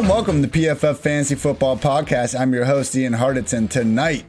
and welcome to PFF Fantasy Football Podcast. I'm your host Ian Hartitz. Tonight,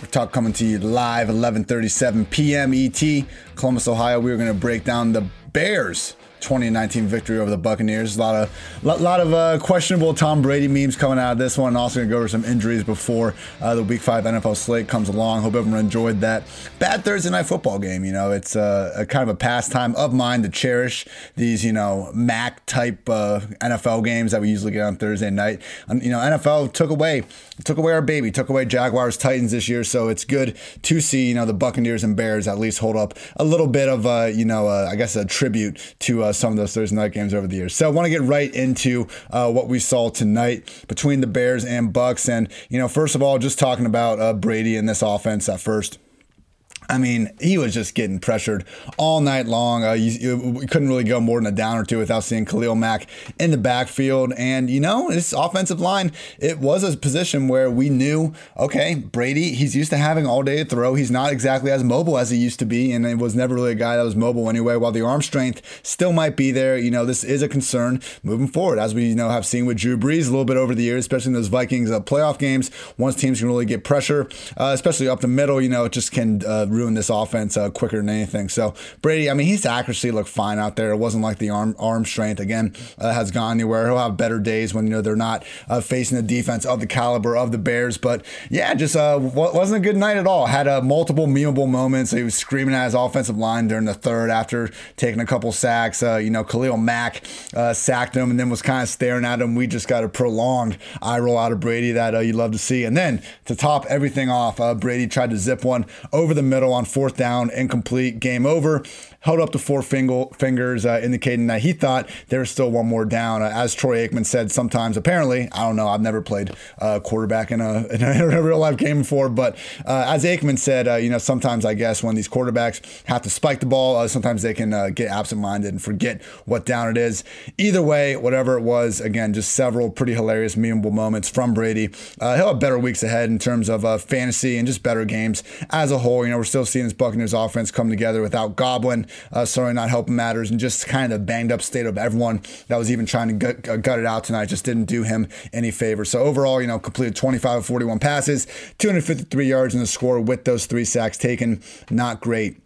we're talk coming to you live 11:37 p.m. ET, Columbus, Ohio. We're going to break down the Bears 2019 victory over the Buccaneers. A lot of lot, lot of uh, questionable Tom Brady memes coming out of this one. Also going to go over some injuries before uh, the Week Five NFL slate comes along. Hope everyone enjoyed that bad Thursday night football game. You know, it's uh, a kind of a pastime of mine to cherish these you know MAC type uh, NFL games that we usually get on Thursday night. And, you know, NFL took away took away our baby, took away Jaguars Titans this year. So it's good to see you know the Buccaneers and Bears at least hold up a little bit of uh, you know uh, I guess a tribute to uh, some of those Thursday night games over the years. So I want to get right into uh, what we saw tonight between the Bears and Bucks. And, you know, first of all, just talking about uh, Brady and this offense at first. I mean, he was just getting pressured all night long. Uh, you, you, couldn't really go more than a down or two without seeing Khalil Mack in the backfield. And, you know, this offensive line, it was a position where we knew, okay, Brady, he's used to having all day to throw. He's not exactly as mobile as he used to be. And it was never really a guy that was mobile anyway, while the arm strength still might be there. You know, this is a concern moving forward, as we, you know, have seen with Drew Brees a little bit over the years, especially in those Vikings uh, playoff games. Once teams can really get pressure, uh, especially up the middle, you know, it just can uh, ruin this offense uh, quicker than anything. So Brady, I mean, his accuracy looked fine out there. It wasn't like the arm arm strength again uh, has gone anywhere. He'll have better days when you know they're not uh, facing the defense of the caliber of the Bears. But yeah, just uh, wasn't a good night at all. Had uh, multiple memeable moments. He was screaming at his offensive line during the third after taking a couple sacks. Uh, you know, Khalil Mack sacked him and then was kind of staring at him. We just got a prolonged eye roll out of Brady that you love to see. And then to top everything off, Brady tried to zip one over the middle on fourth down, incomplete, game over held up the four finger, fingers, uh, indicating that he thought there was still one more down. Uh, as Troy Aikman said, sometimes apparently, I don't know, I've never played uh, quarterback in a, in a, real life game before, but uh, as Aikman said, uh, you know, sometimes I guess when these quarterbacks have to spike the ball, uh, sometimes they can get absent minded and forget what down it is. Either way, whatever it was, again, just several pretty hilarious, memeable moments from Brady. he'll have better weeks ahead in terms of fantasy and just better games as a whole. You know, we're still seeing this Buccaneers offense come together without Godwin uh, not helping matters, and just kind of banged up state of everyone that was even trying to gut, uh, gut it out tonight just didn't do him any favor. So overall, you know, completed 25 of 41 passes, 253 yards in the score with those three sacks taken. Not great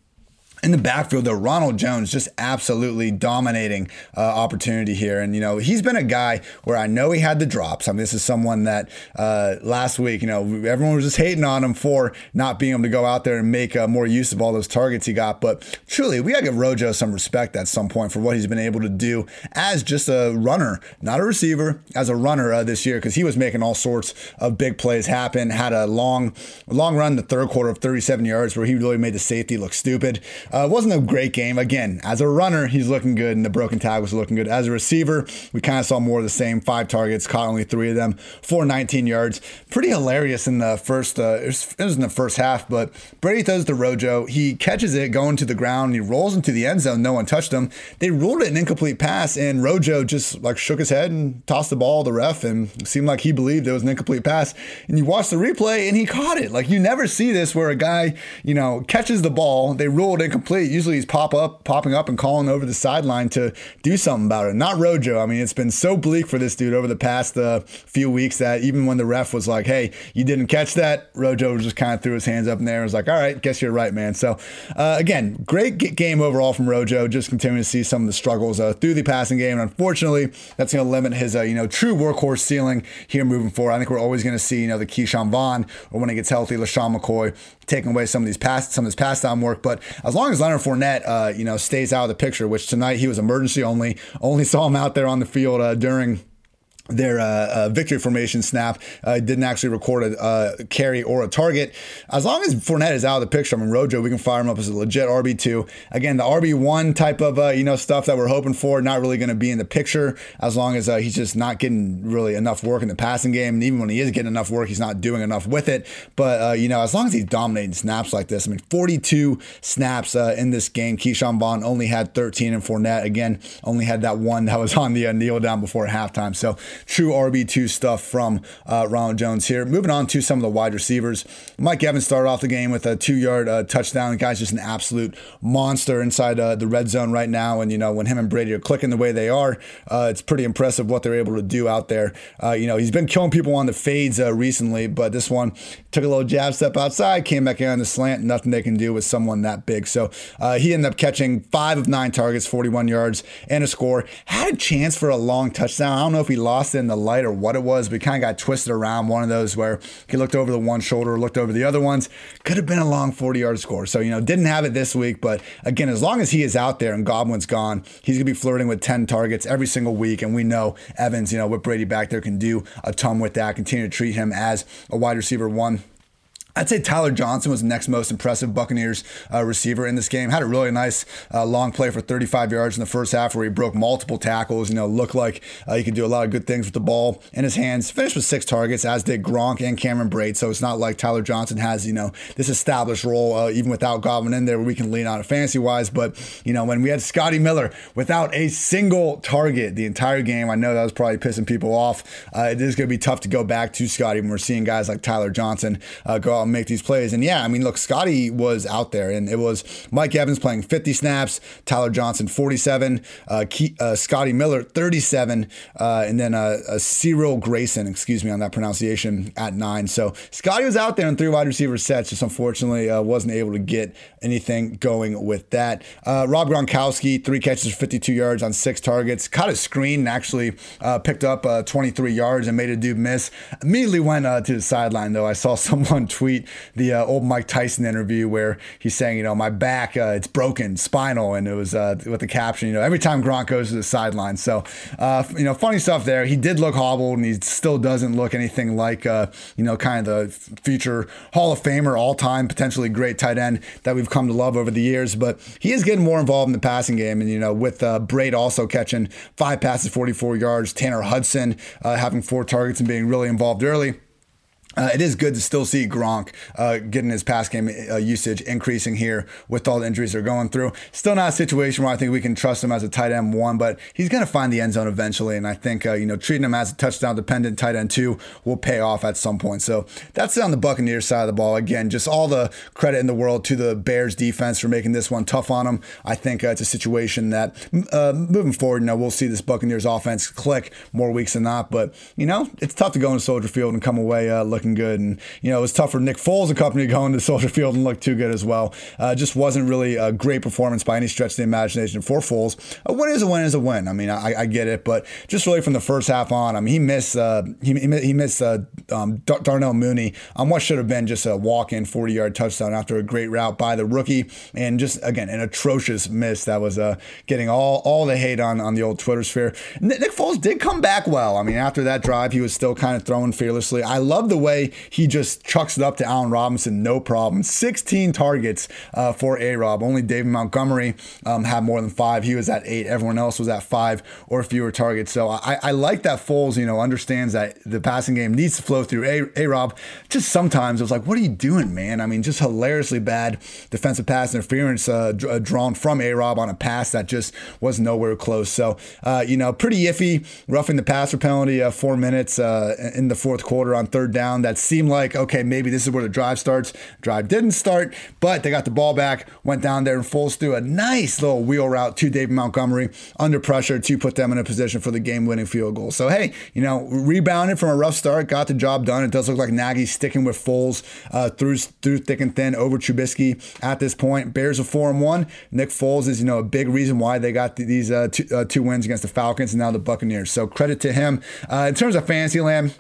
in the backfield, though, Ronald Jones just absolutely dominating uh, opportunity here. And, you know, he's been a guy where I know he had the drops. I mean, this is someone that uh, last week, you know, everyone was just hating on him for not being able to go out there and make uh, more use of all those targets he got. But truly, we got to give Rojo some respect at some point for what he's been able to do as just a runner, not a receiver, as a runner uh, this year, because he was making all sorts of big plays happen. Had a long, long run the third quarter of 37 yards where he really made the safety look stupid. Uh, wasn't a great game. Again, as a runner, he's looking good, and the broken tag was looking good. As a receiver, we kind of saw more of the same. Five targets, caught only three of them, for 19 yards. Pretty hilarious in the first. Uh, it, was, it was in the first half, but Brady throws to Rojo. He catches it going to the ground. He rolls into the end zone. No one touched him. They ruled it an incomplete pass, and Rojo just like shook his head and tossed the ball to the ref, and seemed like he believed it was an incomplete pass. And you watch the replay, and he caught it. Like you never see this where a guy, you know, catches the ball. They rule it incomplete complete. Usually he's pop up, popping up and calling over the sideline to do something about it. Not Rojo. I mean, it's been so bleak for this dude over the past uh, few weeks that even when the ref was like, "Hey, you didn't catch that," Rojo just kind of threw his hands up in there and was like, "All right, guess you're right, man." So uh, again, great game overall from Rojo. Just continuing to see some of the struggles uh, through the passing game, and unfortunately, that's going to limit his uh, you know true workhorse ceiling here moving forward. I think we're always going to see you know the Ke'Shawn Vaughn or when he gets healthy, LeSean McCoy taking away some of these past some of his pass down work. But as long as Leonard Fournette, uh, you know, stays out of the picture, which tonight he was emergency only, only saw him out there on the field uh, during their uh, uh, victory formation snap uh, didn't actually record a uh, carry or a target. As long as Fournette is out of the picture, I mean Rojo, we can fire him up as a legit RB two. Again, the RB one type of uh, you know stuff that we're hoping for, not really going to be in the picture as long as uh, he's just not getting really enough work in the passing game, and even when he is getting enough work, he's not doing enough with it. But you know, as long as he's dominating snaps like this, I mean, 42 snaps in this game. Ke'Shawn Vaughn only had 13, and Fournette again only had that one that was on the kneel down before halftime. So true RB2 stuff from uh, Ronald Jones here. Moving on to some of the wide receivers. Mike Evans started off the game with a two yard uh, touchdown. The guy's just an absolute monster inside uh, the red zone right now. And, you know, when him and Brady are clicking the way they are, uh, it's pretty impressive what they're able to do out there. Uh, you know, he's been killing people on the fades uh, recently, but this one took a little jab step outside, came back in on the slant. Nothing they can do with someone that big. So he ended up catching five of nine targets, 41 yards, and a score. Had a chance for a long touchdown. I don't know if he lost it in the light or what it was, he kind of got twisted around one of those where he looked over the one shoulder, looked over the other ones. Could have been a long 40 yard score. So, you know, didn't have it this week. But again, as long as he is out there and Godwin's gone, he's going to be flirting with 10 targets every single week. And we know Evans, you know, with Brady back there can do a ton with that, continue to treat him as a wide receiver one. I'd say Tyler Johnson was the next most impressive Buccaneers uh, receiver in this game. Had a really nice uh, long play for 35 yards in the first half where he broke multiple tackles. You know, looked like uh, he could do a lot of good things with the ball in his hands. Finished with six targets, as did Gronk and Cameron Brate. So it's not like Tyler Johnson has, you know, this established role, uh, even without Godwin in there, where we can lean on it fantasy wise. But, you know, when we had Scotty Miller without a single target the entire game, I know that was probably pissing people off. Uh, it is going to be tough to go back to Scotty when we're seeing guys like Tyler Johnson uh, go and make these plays. And yeah, I mean, look, Scotty was out there, and it was Mike Evans playing 50 snaps, Tyler Johnson 47, uh, Key, uh, Scotty Miller 37, uh, and then uh, Cyril Grayson, excuse me on that pronunciation, at nine. So Scotty was out there in three wide receiver sets, just unfortunately uh, wasn't able to get anything going with that. Uh, Rob Gronkowski, three catches, 52 yards on six targets, caught a screen and actually uh, picked up 23 yards and made a dude miss. Immediately went to the sideline though. I saw someone tweet the uh, old Mike Tyson interview where he's saying, you know, my back, uh, it's broken, spinal, and it was uh, with the caption, you know, every time Gronk goes to the sideline. So, uh, you know, funny stuff there. He did look hobbled, and he still doesn't look anything like, uh, you know, kind of the future Hall of Famer, all time, potentially great tight end that we've come to love over the years. But he is getting more involved in the passing game, and you know, with Brate also catching five passes, 44 yards, Tanner Hudson having four targets and being really involved early. Uh, it is good to still see Gronk uh, getting his pass game uh, usage increasing here with all the injuries they're going through. Still not a situation where I think we can trust him as a tight end one, but he's going to find the end zone eventually. And I think, uh, you know, treating him as a touchdown dependent tight end two will pay off at some point. So that's on the Buccaneers side of the ball. Again, just all the credit in the world to the Bears defense for making this one tough on them. I think uh, it's a situation that uh, moving forward, you know, we'll see this Buccaneers offense click more weeks than not. But, you know, it's tough to go into Soldier Field and come away looking looking good. And, you know, it was tough for Nick Foles and company going to Soldier Field and look too good as well. Uh, just wasn't really a great performance by any stretch of the imagination for Foles. A win is a win is a win. I mean, I, I get it, but just really from the first half on, I mean, he missed, uh, he, he missed uh, um, Darnell Mooney on what should have been just a walk in 40 yard touchdown after a great route by the rookie. And just, again, an atrocious miss that was uh, getting all, all the hate on, on the old Twitter sphere. Nick Foles did come back well. I mean, after that drive, he was still kind of throwing fearlessly. I love the way he just chucks it up to Allen Robinson, no problem. 16 targets uh, for A Rob. Only David Montgomery um, had more than five. He was at eight. Everyone else was at five or fewer targets. So I, I like that Foles, you know, understands that the passing game needs to flow through A Rob. Just sometimes it was like, what are you doing, man? I mean, just hilariously bad defensive pass interference uh, uh, drawn from A Rob on a pass that just was nowhere close. So, uh, you know, pretty iffy, roughing the passer penalty, uh, four minutes uh, in the fourth quarter on third down. That seemed like, okay, maybe this is where the drive starts. Drive didn't start, but they got the ball back, went down there and Foles threw a nice little wheel route to David Montgomery under pressure to put them in a position for the game winning field goal. So, hey, you know, rebounded from a rough start, got the job done. It does look like Nagy's sticking with Foles uh, through, through thick and thin over Trubisky at this point. Bears are 4 and 1. Nick Foles is, you know, a big reason why they got these uh, two, uh, two wins against the Falcons and now the Buccaneers. So, credit to him. Uh, in terms of fantasy land,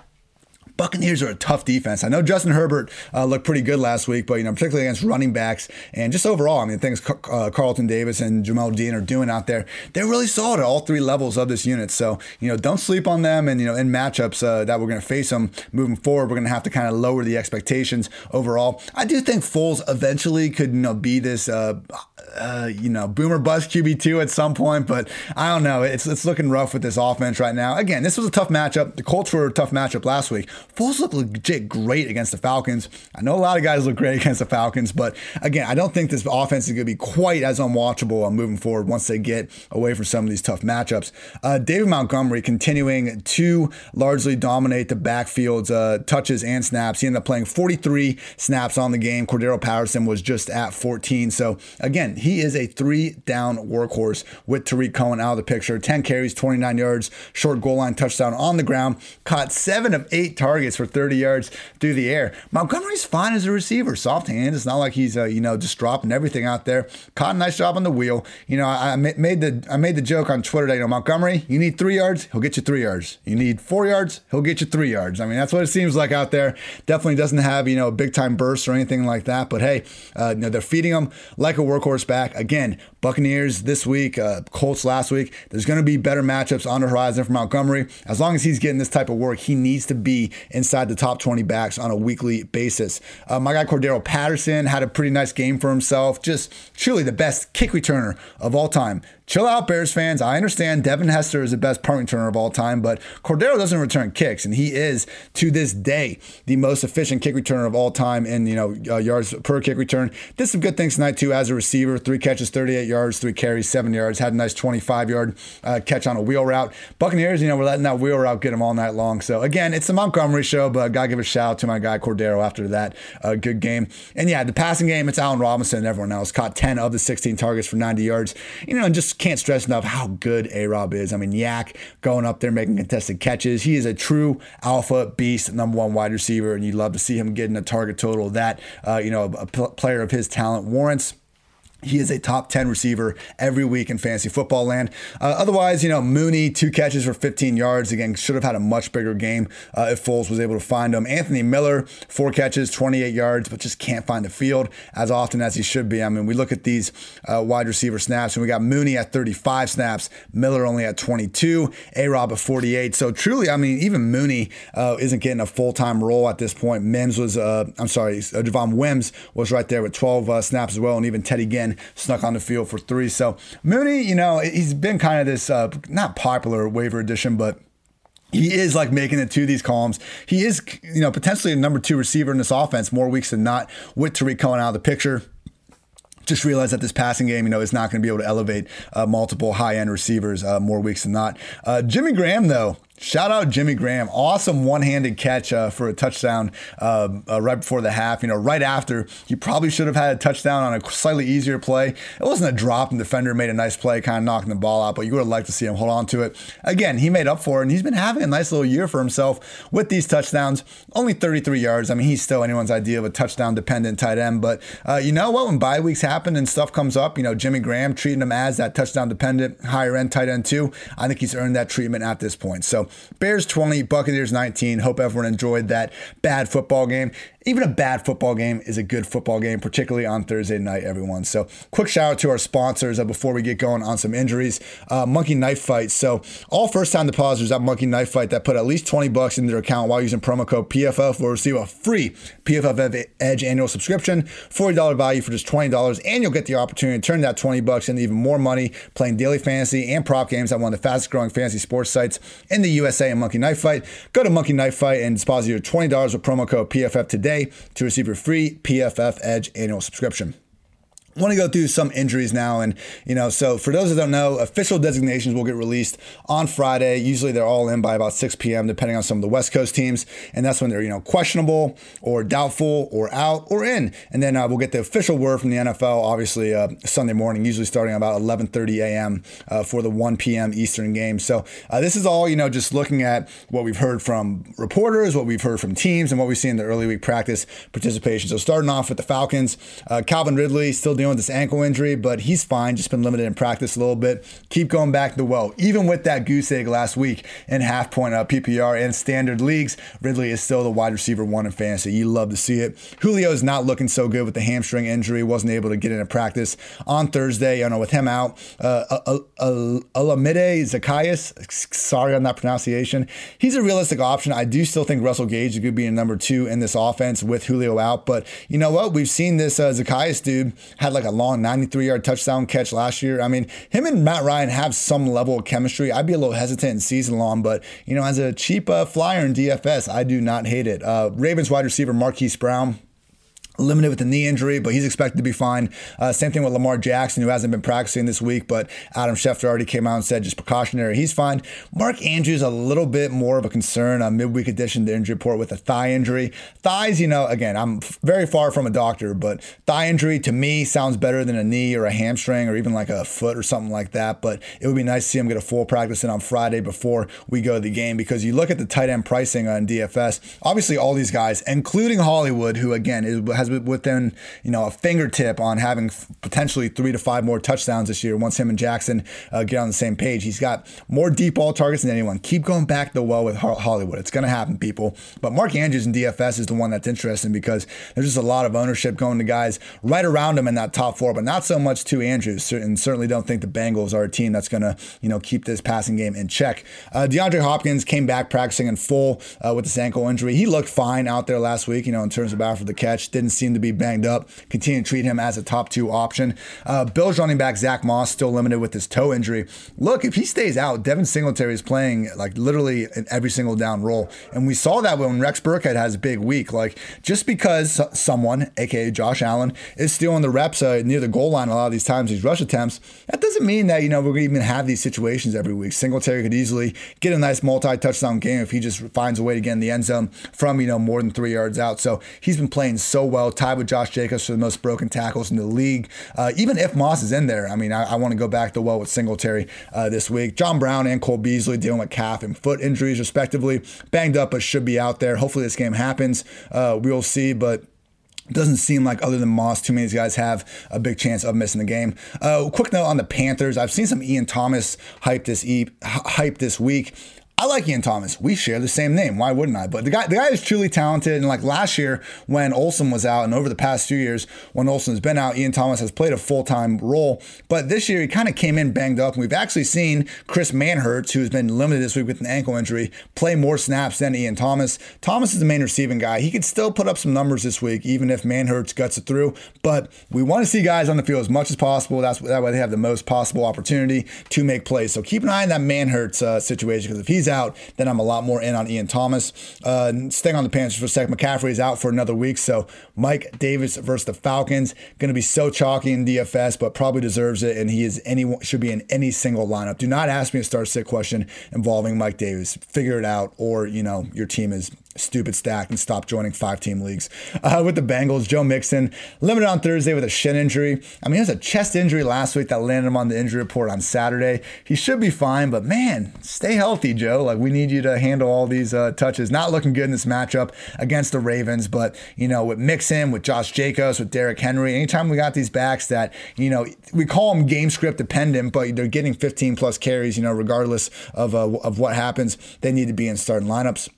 Buccaneers are a tough defense. I know Justin Herbert uh, looked pretty good last week, but you know, particularly against running backs and just overall, I mean, things uh, Carlton Davis and Jamel Dean are doing out there, they're really solid at all three levels of this unit. So you know, don't sleep on them. And you know, in matchups uh, that we're going to face them moving forward, we're going to have to kind of lower the expectations overall. I do think Foles eventually could you know be this uh, uh, you know boomer bust QB two at some point, but I don't know. It's it's looking rough with this offense right now. Again, this was a tough matchup. The Colts were a tough matchup last week. Foles looked legit great against the Falcons. I know a lot of guys look great against the Falcons, but again, I don't think this offense is going to be quite as unwatchable uh, moving forward once they get away from some of these tough matchups. Uh, David Montgomery continuing to largely dominate the backfield's uh, touches and snaps. He ended up playing 43 snaps on the game. Cordarrelle Patterson was just at 14. So again, he is a three down workhorse with Tarik Cohen out of the picture. 10 carries, 29 yards, short goal line touchdown on the ground. Caught seven of eight targets for 30 yards through the air. Montgomery's fine as a receiver, soft hand. It's not like he's uh, you know just dropping everything out there. Caught a nice job on the wheel. You know, I, I made the I made the joke on Twitter today. You know, Montgomery, you need three yards, he'll get you three yards. You need four yards, he'll get you three yards. I mean, that's what it seems like out there. Definitely doesn't have you know big time burst or anything like that. But hey, uh, you know, they're feeding him like a workhorse back. Again, Buccaneers this week, uh, Colts last week. There's going to be better matchups on the horizon for Montgomery. As long as he's getting this type of work, he needs to be inside the top 20 backs on a weekly basis. Uh, my guy Cordarrelle Patterson had a pretty nice game for himself. Just truly the best kick returner of all time. Chill out, Bears fans. I understand Devin Hester is the best punt returner of all time, but Cordarrelle doesn't return kicks, and he is to this day the most efficient kick returner of all time in you know uh, yards per kick return. Did some good things tonight too as a receiver. Three catches, 38 yards, three carries, seven yards. Had a nice 25 yard uh, catch on a wheel route. Buccaneers, you know, we're letting that wheel route get them all night long. So again, it's the Montgomery show, but I gotta give a shout out to my guy Cordarrelle after that uh, good game. And yeah, the passing game, it's Allen Robinson and everyone else caught 10 of the 16 targets for 90 yards. You know, and just can't stress enough how good A Rob is. I mean, Yak going up there making contested catches. He is a true alpha beast, number one wide receiver, and you'd love to see him getting a target total that, uh, you know, a player of his talent warrants. He is a top 10 receiver every week in fantasy football land. Uh, otherwise, you know, Mooney, two catches for 15 yards. Again, should have had a much bigger game uh, if Foles was able to find him. Anthony Miller, four catches, 28 yards, but just can't find the field as often as he should be. I mean, we look at these uh, wide receiver snaps, and we got Mooney at 35 snaps, Miller only at 22, A Rob at 48. So truly, I mean, even Mooney uh, isn't getting a full time role at this point. Mims was, uh, I'm sorry, uh, Javon Wims was right there with 12 snaps as well, and even Teddy Ginn snuck on the field for three. So Mooney, you know, he's been kind of this uh, not popular waiver addition, but he is like making it to these columns. He is, you know, potentially a number two receiver in this offense more weeks than not with Tarik Cohen out of the picture just realize that this passing game, you know, is not going to be able to elevate uh, multiple high end receivers uh, more weeks than not. Uh, Jimmy Graham, though, Shout out Jimmy Graham. Awesome one handed catch uh, for a touchdown uh, uh, right before the half. You know, right after, you probably should have had a touchdown on a slightly easier play. It wasn't a drop, and the defender made a nice play, kind of knocking the ball out, but you would have liked to see him hold on to it. Again, he made up for it, and he's been having a nice little year for himself with these touchdowns. Only 33 yards. I mean, he's still anyone's idea of a touchdown dependent tight end, but uh, you know what? When bye weeks happen and stuff comes up, you know, Jimmy Graham treating him as that touchdown dependent higher end tight end, too. I think he's earned that treatment at this point. So, Bears 20, Buccaneers 19. Hope everyone enjoyed that bad football game even a bad football game is a good football game, particularly on Thursday night, everyone. So, quick shout out to our sponsors uh, before we get going on some injuries. Uh, Monkey Knife Fight. So, all first time depositors at Monkey Knife Fight that put at least 20 bucks in their account while using promo code PFF will receive a free PFF Edge annual subscription, $40 value for just $20. And you'll get the opportunity to turn that 20 bucks into even more money playing daily fantasy and prop games at one of the fastest growing fantasy sports sites in the USA and Monkey Knife Fight. Go to Monkey Knife Fight and deposit your $20 with promo code PFF today today to receive your free PFF Edge annual subscription want to go through some injuries now and you know so for those that don't know official designations will get released on friday. Usually they're all in by about 6 p.m depending on some of the west coast teams. And that's when they're you know questionable or doubtful or out or in. And then uh, we'll get the official word from the nfl obviously uh, sunday morning usually starting about 11.30 a.m uh, for the 1 p.m eastern game. So uh, this is all you know just looking at what we've heard from reporters what we've heard from teams and what we see in the early week practice participation. So starting off with the falcons uh, calvin ridley still dealing with this ankle injury, but he's fine. Just been limited in practice a little bit. Keep going back the well. Even with that goose egg last week in half point uh, PPR and standard leagues, Ridley is still the wide receiver one in fantasy. You love to see it. Julio is not looking so good with the hamstring injury. Wasn't able to get into practice on Thursday. I know with him out. Uh, Olamide Zaccheaus, sorry on that pronunciation. He's a realistic option. I do still think Russell Gage to be a number two in this offense with Julio out. But you know what? We've seen this uh, Zaccheaus dude have had like a long 93 yard touchdown catch last year. I mean, him and Matt Ryan have some level of chemistry. I'd be a little hesitant in season long, but you know, as a cheap uh, flyer in DFS, I do not hate it. Uh, Ravens wide receiver Marquise Brown limited with a knee injury, but he's expected to be fine. Uh, same thing with Lamar Jackson, who hasn't been practicing this week, but Adam Schefter already came out and said just precautionary. He's fine. Mark Andrews a little bit more of a concern. A midweek addition to injury report with a thigh injury. Thighs, you know, again, I'm very far from a doctor, but thigh injury to me sounds better than a knee or a hamstring or even like a foot or something like that. But it would be nice to see him get a full practice in on Friday before we go to the game because you look at the tight end pricing on DFS. Obviously, all these guys, including Hollywood, who again has within you know a fingertip on having potentially three to five more touchdowns this year once him and Jackson uh, get on the same page. He's got more deep ball targets than anyone. Keep going back the well with Hollywood. It's going to happen, people. But Mark Andrews in DFS is the one that's interesting because there's just a lot of ownership going to guys right around him in that top four, but not so much to Andrews. And certainly don't think the Bengals are a team that's going to you know keep this passing game in check. Uh, DeAndre Hopkins came back practicing in full uh, with this ankle injury. He looked fine out there last week. You know in terms of after the catch, didn't seem to be banged up. Continue to treat him as a top two option. Uh, Bills running back Zach Moss still limited with his toe injury. Look, if he stays out, Devin Singletary is playing like literally in every single down role, and we saw that when Rex Burkhead has a big week. Like just because someone, aka Josh Allen, is stealing the reps uh, near the goal line a lot of these times, these rush attempts, that doesn't mean that you know we're going to even have these situations every week. Singletary could easily get a nice multi-touchdown game if he just finds a way to get in the end zone from you know more than three yards out. So he's been playing so well, tied with Josh Jacobs for the most broken tackles in the league. Uh, even if Moss is in there, I mean, I, I want to go back to well with Singletary uh, this week. John Brown and Cole Beasley dealing with calf and foot injuries, respectively. Banged up, but should be out there. Hopefully, this game happens. Uh, we'll see, but doesn't seem like other than Moss, too many of these guys have a big chance of missing the game. Uh, quick note on the Panthers: I've seen some Ian Thomas hype this e- hype this week. I like Ian Thomas. We share the same name. Why wouldn't I? But the guy, the guy is truly talented. And like last year when Olsen was out, and over the past few years when Olsen's been out, Ian Thomas has played a full time role. But this year he kind of came in banged up, and we've actually seen Chris Manhertz, who's been limited this week with an ankle injury, play more snaps than Ian Thomas. Thomas is the main receiving guy. He could still put up some numbers this week, even if Manhertz guts it through. But we want to see guys on the field as much as possible. That's that way they have the most possible opportunity to make plays. So keep an eye on that Manhertz uh, situation because if he's out, then I'm a lot more in on Ian Thomas. Uh, staying on the Panthers for a second, McCaffrey is out for another week. So Mike Davis versus the Falcons, going to be so chalky in DFS, but probably deserves it. And he is any should be in any single lineup. Do not ask me a start sit question involving Mike Davis. Figure it out, or you know your team is stupid stack and stop joining five team leagues. Uh, with the Bengals, Joe Mixon limited on Thursday with a shin injury. I mean, he has a chest injury last week that landed him on the injury report on Saturday. He should be fine, but man, stay healthy, Joe. Like, we need you to handle all these uh, touches. Not looking good in this matchup against the Ravens, but, you know, with Mixon, with Josh Jacobs, with Derrick Henry, anytime we got these backs that, you know, we call them game script dependent, but they're getting 15 plus carries, you know, regardless of, uh, of what happens, they need to be in starting lineups.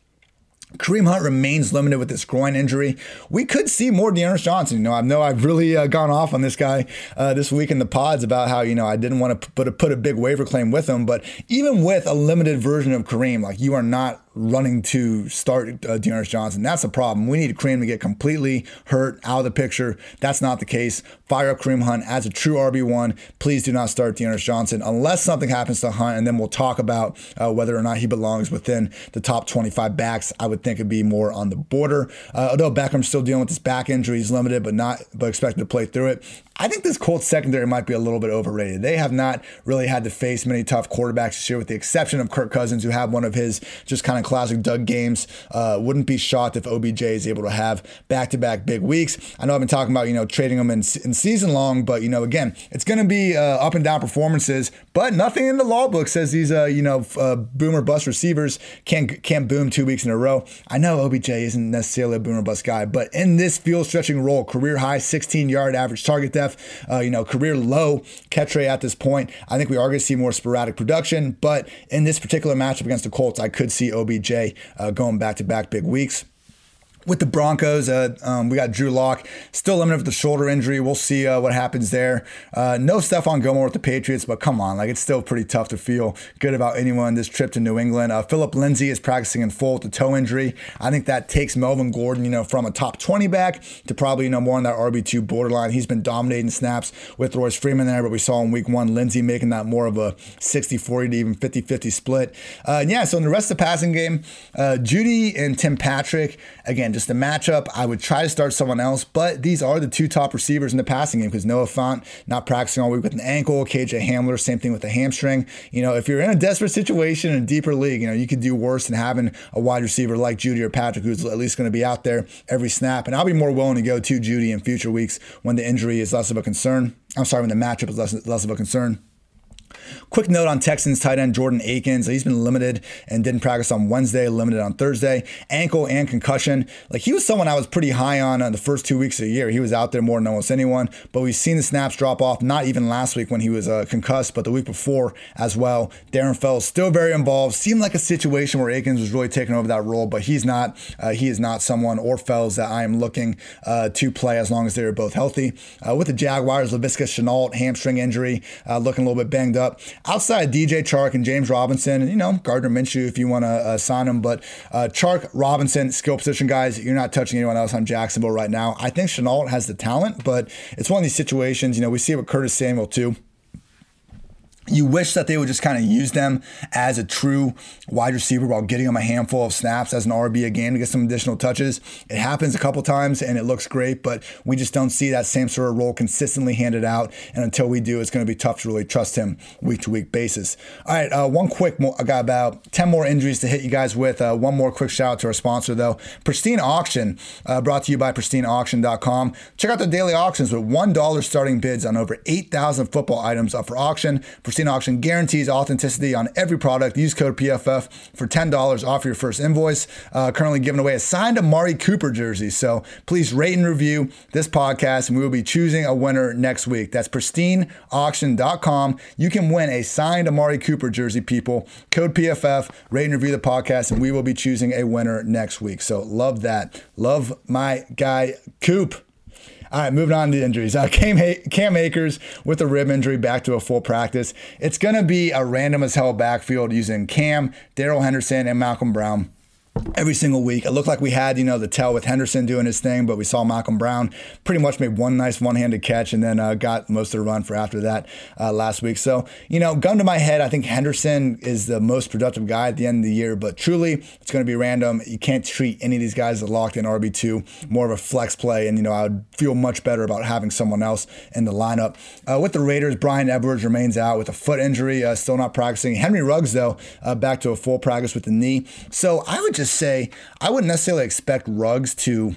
Kareem Hunt remains limited with this groin injury. We could see more D'Ernest Johnson. You know, I know I've really uh, gone off on this guy uh, this week in the pods about how you know I didn't want to put a, put a big waiver claim with him, but even with a limited version of Kareem, like you are not running to start uh, D'Ernest Johnson. That's a problem. We need Kareem to get completely hurt out of the picture. That's not the case. Fire up Kareem Hunt as a true RB1. Please do not start D'Ernest Johnson unless something happens to Hunt, and then we'll talk about uh, whether or not he belongs within the top 25 backs. I would think it'd be more on the border. Uh, Odell Beckham's still dealing with this back injury, he's limited, but not but expected to play through it. I think this Colts secondary might be a little bit overrated. They have not really had to face many tough quarterbacks this year, with the exception of Kirk Cousins, who had one of his just kind of classic Doug games. Uh, wouldn't be shocked if OBJ is able to have back to back big weeks. I know I've been talking about, you know, trading them in, in season long, but, you know, again, it's going to be uh, up and down performances, but nothing in the law book says these, uh, you know, uh, boomer bust receivers can't, can't boom two weeks in a row. I know OBJ isn't necessarily a boomer bust guy, but in this field stretching role, career high 16 yard average target depth uh, you know, career low catch rate at this point. I think we are going to see more sporadic production, but in this particular matchup against the Colts, I could see OBJ uh, going back to back big weeks. With the Broncos, uh, um, we got Drew Lock still limited with the shoulder injury. We'll see uh, what happens there. Uh, no Stephon Gilmore with the Patriots, but come on, like it's still pretty tough to feel good about anyone this trip to New England. Uh, Phillip Lindsay is practicing in full with the toe injury. I think that takes Melvin Gordon, you know, from a top 20 back to probably you know more on that RB two borderline. He's been dominating snaps with Royce Freeman there, but we saw in Week One Lindsay making that more of a 60-40 to even 50-50 split. Uh, yeah, so in the rest of the passing game, uh, Jeudy and Tim Patrick again just a matchup. I would try to start someone else, but these are the two top receivers in the passing game because Noah Fant not practicing all week with an ankle, KJ Hamler, same thing with the hamstring. You know, if you're in a desperate situation in a deeper league, you know, you could do worse than having a wide receiver like Jeudy or Patrick who's at least going to be out there every snap. And I'll be more willing to go to Jeudy in future weeks when the injury is less of a concern. I'm sorry, when the matchup is less, less of a concern. Quick note on Texans tight end Jordan Akins. He's been limited and didn't practice on Wednesday, limited on Thursday. Ankle and concussion. Like he was someone I was pretty high on in the first two weeks of the year. He was out there more than almost anyone, but we've seen the snaps drop off, not even last week when he was uh, concussed, but the week before as well. Darren Fells still very involved. Seemed like a situation where Akins was really taking over that role, but he's not. Uh, he is not someone or Fells that I am looking uh, to play as long as they're both healthy. Uh, with the Jaguars, Laviska Shenault, hamstring injury, uh, looking a little bit banged up outside DJ Chark and James Robinson, and you know Gardner Minshew if you want to uh, sign him, but uh, Chark, Robinson, skill position guys, you're not touching anyone else on Jacksonville right now. I think Shenault has the talent, but it's one of these situations. You know, we see it with Curtis Samuel too you wish that they would just kind of use them as a true wide receiver while getting them a handful of snaps as an RB again to get some additional touches. It happens a couple times and it looks great, but we just don't see that same sort of role consistently handed out. And until we do, it's going to be tough to really trust him week to week basis. All right, uh, one quick, more, I got about 10 more injuries to hit you guys with. Uh, one more quick shout out to our sponsor, though Pristine Auction, uh, brought to you by pristineauction.com. Check out the daily auctions with $1 starting bids on over 8,000 football items up for auction. For Pristine Auction guarantees authenticity on every product. Use code PFF for $10 off your first invoice. Uh, currently giving away a signed Amari Cooper jersey. So please rate and review this podcast, and we will be choosing a winner next week. That's pristineauction.com. You can win a signed Amari Cooper jersey, people. Code PFF, rate and review the podcast, and we will be choosing a winner next week. So love that. Love my guy, Coop. All right, moving on to the injuries. Uh, Cam, Cam Akers with a rib injury back to a full practice. It's going to be a random as hell backfield using Cam, Darrell Henderson, and Malcolm Brown every single week. It looked like we had, you know, the tell with Henderson doing his thing, but we saw Malcolm Brown pretty much made one nice one-handed catch and then uh, got most of the run for after that uh, last week. So, you know, gun to my head, I think Henderson is the most productive guy at the end of the year, but truly it's going to be random. You can't treat any of these guys as locked in RB2, more of a flex play. And, you know, I would feel much better about having someone else in the lineup. Uh, with the Raiders, Bryan Edwards remains out with a foot injury, uh, still not practicing. Henry Ruggs, though, uh, back to a full practice with the knee. So I would just just say I wouldn't necessarily expect Ruggs to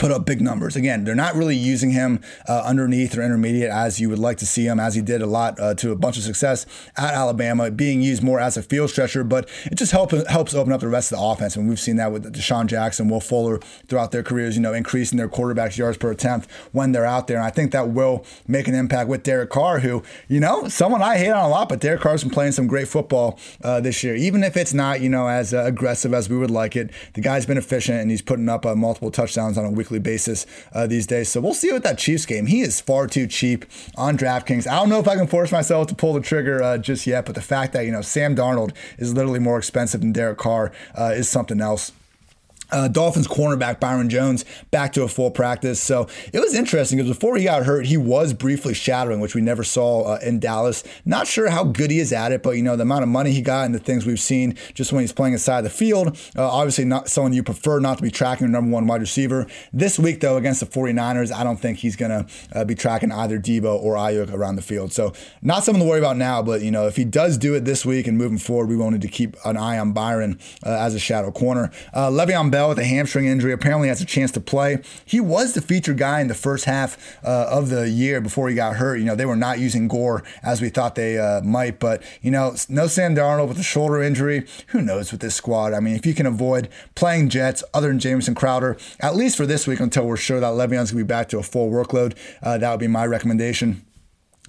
put up big numbers. Again, they're not really using him uh, underneath or intermediate as you would like to see him, as he did a lot uh, to a bunch of success at Alabama, being used more as a field stretcher. But it just help, helps open up the rest of the offense. And we've seen that with DeSean Jackson, Will Fuller throughout their careers, you know, increasing their quarterback's yards per attempt when they're out there. And I think that will make an impact with Derek Carr, who, you know, someone I hate on a lot, but Derek Carr's been playing some great football uh, this year, even if it's not, you know, as uh, aggressive as we would like it. The guy's been efficient and he's putting up uh, multiple touchdowns on a weekly basis uh, these days. So we'll see with that Chiefs game. He is far too cheap on DraftKings. I don't know if I can force myself to pull the trigger uh, just yet, but the fact that you know Sam Darnold is literally more expensive than Derek Carr uh, is something else. Uh, Dolphins cornerback Byron Jones back to a full practice. So it was interesting because before he got hurt, he was briefly shadowing, which we never saw uh, in Dallas. Not sure how good he is at it, but you know the amount of money he got and the things we've seen just when he's playing inside the field. Uh, obviously, not someone you prefer not to be tracking your number one wide receiver. This week, though, against the 49ers, I don't think he's going to uh, be tracking either Deebo or Aiyuk around the field. So not something to worry about now, but you know if he does do it this week and moving forward, we wanted to keep an eye on Byron uh, as a shadow corner. Uh, Le'Veon Bell Bell with a hamstring injury apparently has a chance to play. He was the featured guy in the first half uh, of the year before he got hurt. You know, they were not using Gore as we thought they uh, might, but, you know, no Sam Darnold with a shoulder injury. Who knows with this squad? I mean, if you can avoid playing Jets other than Jamison Crowder, at least for this week until we're sure that Le'Veon's going to be back to a full workload, uh, that would be my recommendation.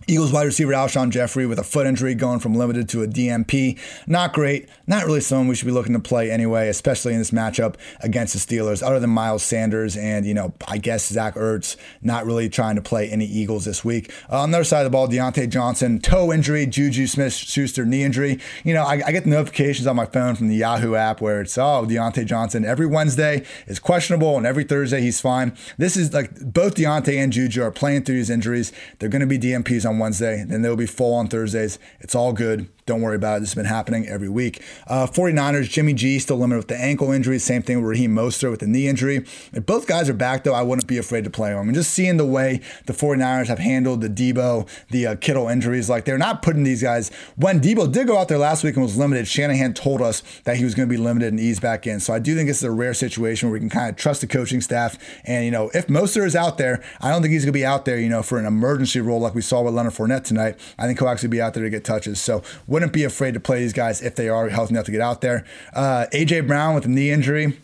Eagles wide receiver Alshon Jeffery with a foot injury going from limited to a DNP. Not great. Not really someone we should be looking to play anyway, especially in this matchup against the Steelers, other than Miles Sanders and, you know, I guess Zach Ertz not really trying to play any Eagles this week. Uh, on the other side of the ball, Diontae Johnson, toe injury, Juju Smith Schuster knee injury. You know, I, I get notifications on my phone from the Yahoo app where it's, oh, Diontae Johnson every Wednesday is questionable and every Thursday he's fine. This is like both Diontae and Juju are playing through these injuries. They're going to be DNPs on Wednesday, then they'll be full on Thursdays. It's all good. Don't worry about it. This has been happening every week. Uh, 49ers, Jimmy G still limited with the ankle injury. Same thing with Raheem Mostert with the knee injury. If both guys are back, though, I wouldn't be afraid to play them. I and just seeing the way the 49ers have handled the Deebo, the uh, Kittle injuries, like they're not putting these guys. When Deebo did go out there last week and was limited, Shanahan told us that he was going to be limited and ease back in. So I do think this is a rare situation where we can kind of trust the coaching staff. And, you know, if Mostert is out there, I don't think he's going to be out there, you know, for an emergency role like we saw with Leonard Fournette tonight. I think he'll actually be out there to get touches. So wouldn't be afraid to play these guys if they are healthy enough to get out there. Uh, AJ Brown with a knee injury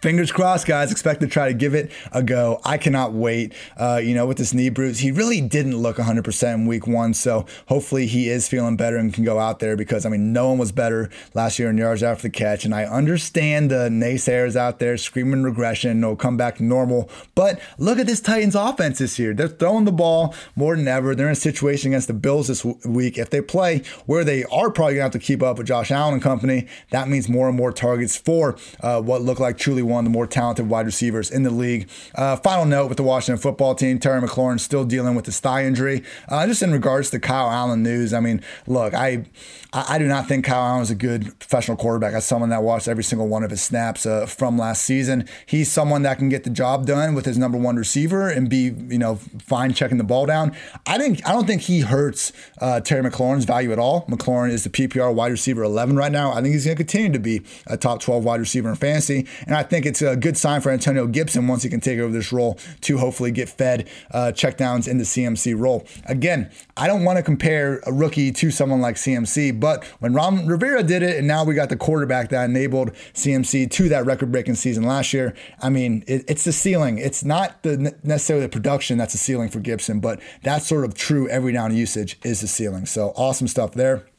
fingers crossed, guys. Expect to try to give it a go. I cannot wait. Uh, you know, with this knee bruise, he really didn't look 100% in week one. So hopefully he is feeling better and can go out there because, I mean, no one was better last year in yards after the catch. And I understand the naysayers out there screaming regression, no come back to normal. But look at this Titans offense this year. They're throwing the ball more than ever. They're in a situation against the Bills this week. If they play where they are probably going to have to keep up with Josh Allen and company, that means more and more targets for uh, what look like truly one of the more talented wide receivers in the league. Uh, final note with the Washington football team, Terry McLaurin still dealing with his thigh injury. Uh, just in regards to Kyle Allen news, I mean, look, I I, do not think Kyle Allen is a good professional quarterback. As someone that watched every single one of his snaps uh, from last season, he's someone that can get the job done with his number one receiver and be you know fine checking the ball down. I think I don't think he hurts uh, Terry McLaurin's value at all. McLaurin is the PPR wide receiver 11 right now. I think he's going to continue to be a top 12 wide receiver in fantasy, and I think it's a good sign for Antonio Gibson once he can take over this role to hopefully get fed uh, checkdowns in the CMC role. Again, I don't want to compare a rookie to someone like CMC, but when Ron Rivera did it, and now we got the quarterback that enabled CMC to that record-breaking season last year. I mean, it, it's the ceiling. It's not the necessarily the production that's the ceiling for Gibson, but that sort of true every down usage is the ceiling. So awesome stuff there.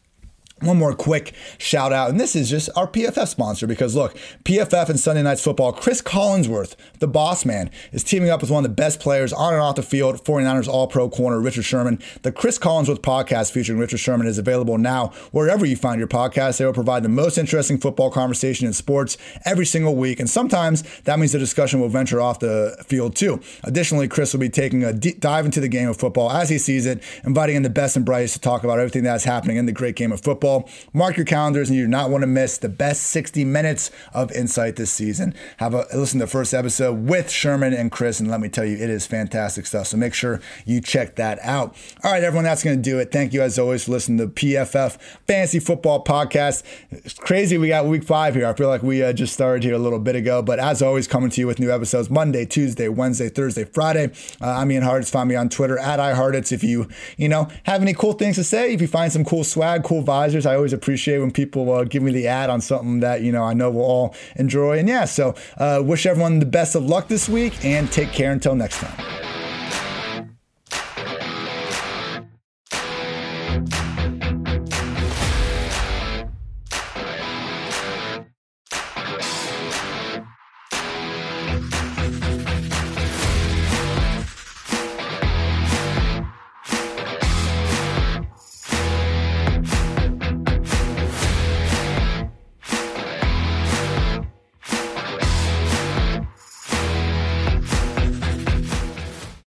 One more quick shout out, and this is just our PFF sponsor because look, PFF and Sunday Nights Football, Chris Collinsworth, the boss man, is teaming up with one of the best players on and off the field, 49ers All Pro corner, Richard Sherman. The Chris Collinsworth podcast featuring Richard Sherman is available now wherever you find your podcast. They will provide the most interesting football conversation in sports every single week, and sometimes that means the discussion will venture off the field too. Additionally, Chris will be taking a deep dive into the game of football as he sees it, inviting in the best and brightest to talk about everything that's happening in the great game of football Mark your calendars, and you do not want to miss the best 60 minutes of insight this season. Have a listen to the first episode with Sherman and Chris, and let me tell you, it is fantastic stuff. So make sure you check that out. All right, everyone, that's going to do it. Thank you as always for listening to PFF Fantasy Football Podcast. It's crazy we got week five here. I feel like we uh, just started here a little bit ago, but as always, coming to you with new episodes Monday, Tuesday, Wednesday, Thursday, Friday. Uh, I'm Ian Hartitz. Find me on Twitter at iHartitz. If you you know have any cool things to say, if you find some cool swag, cool visors, I always appreciate when people uh, give me the ad on something that you know I know we'll all enjoy. And yeah, so uh, wish everyone the best of luck this week, and take care until next time.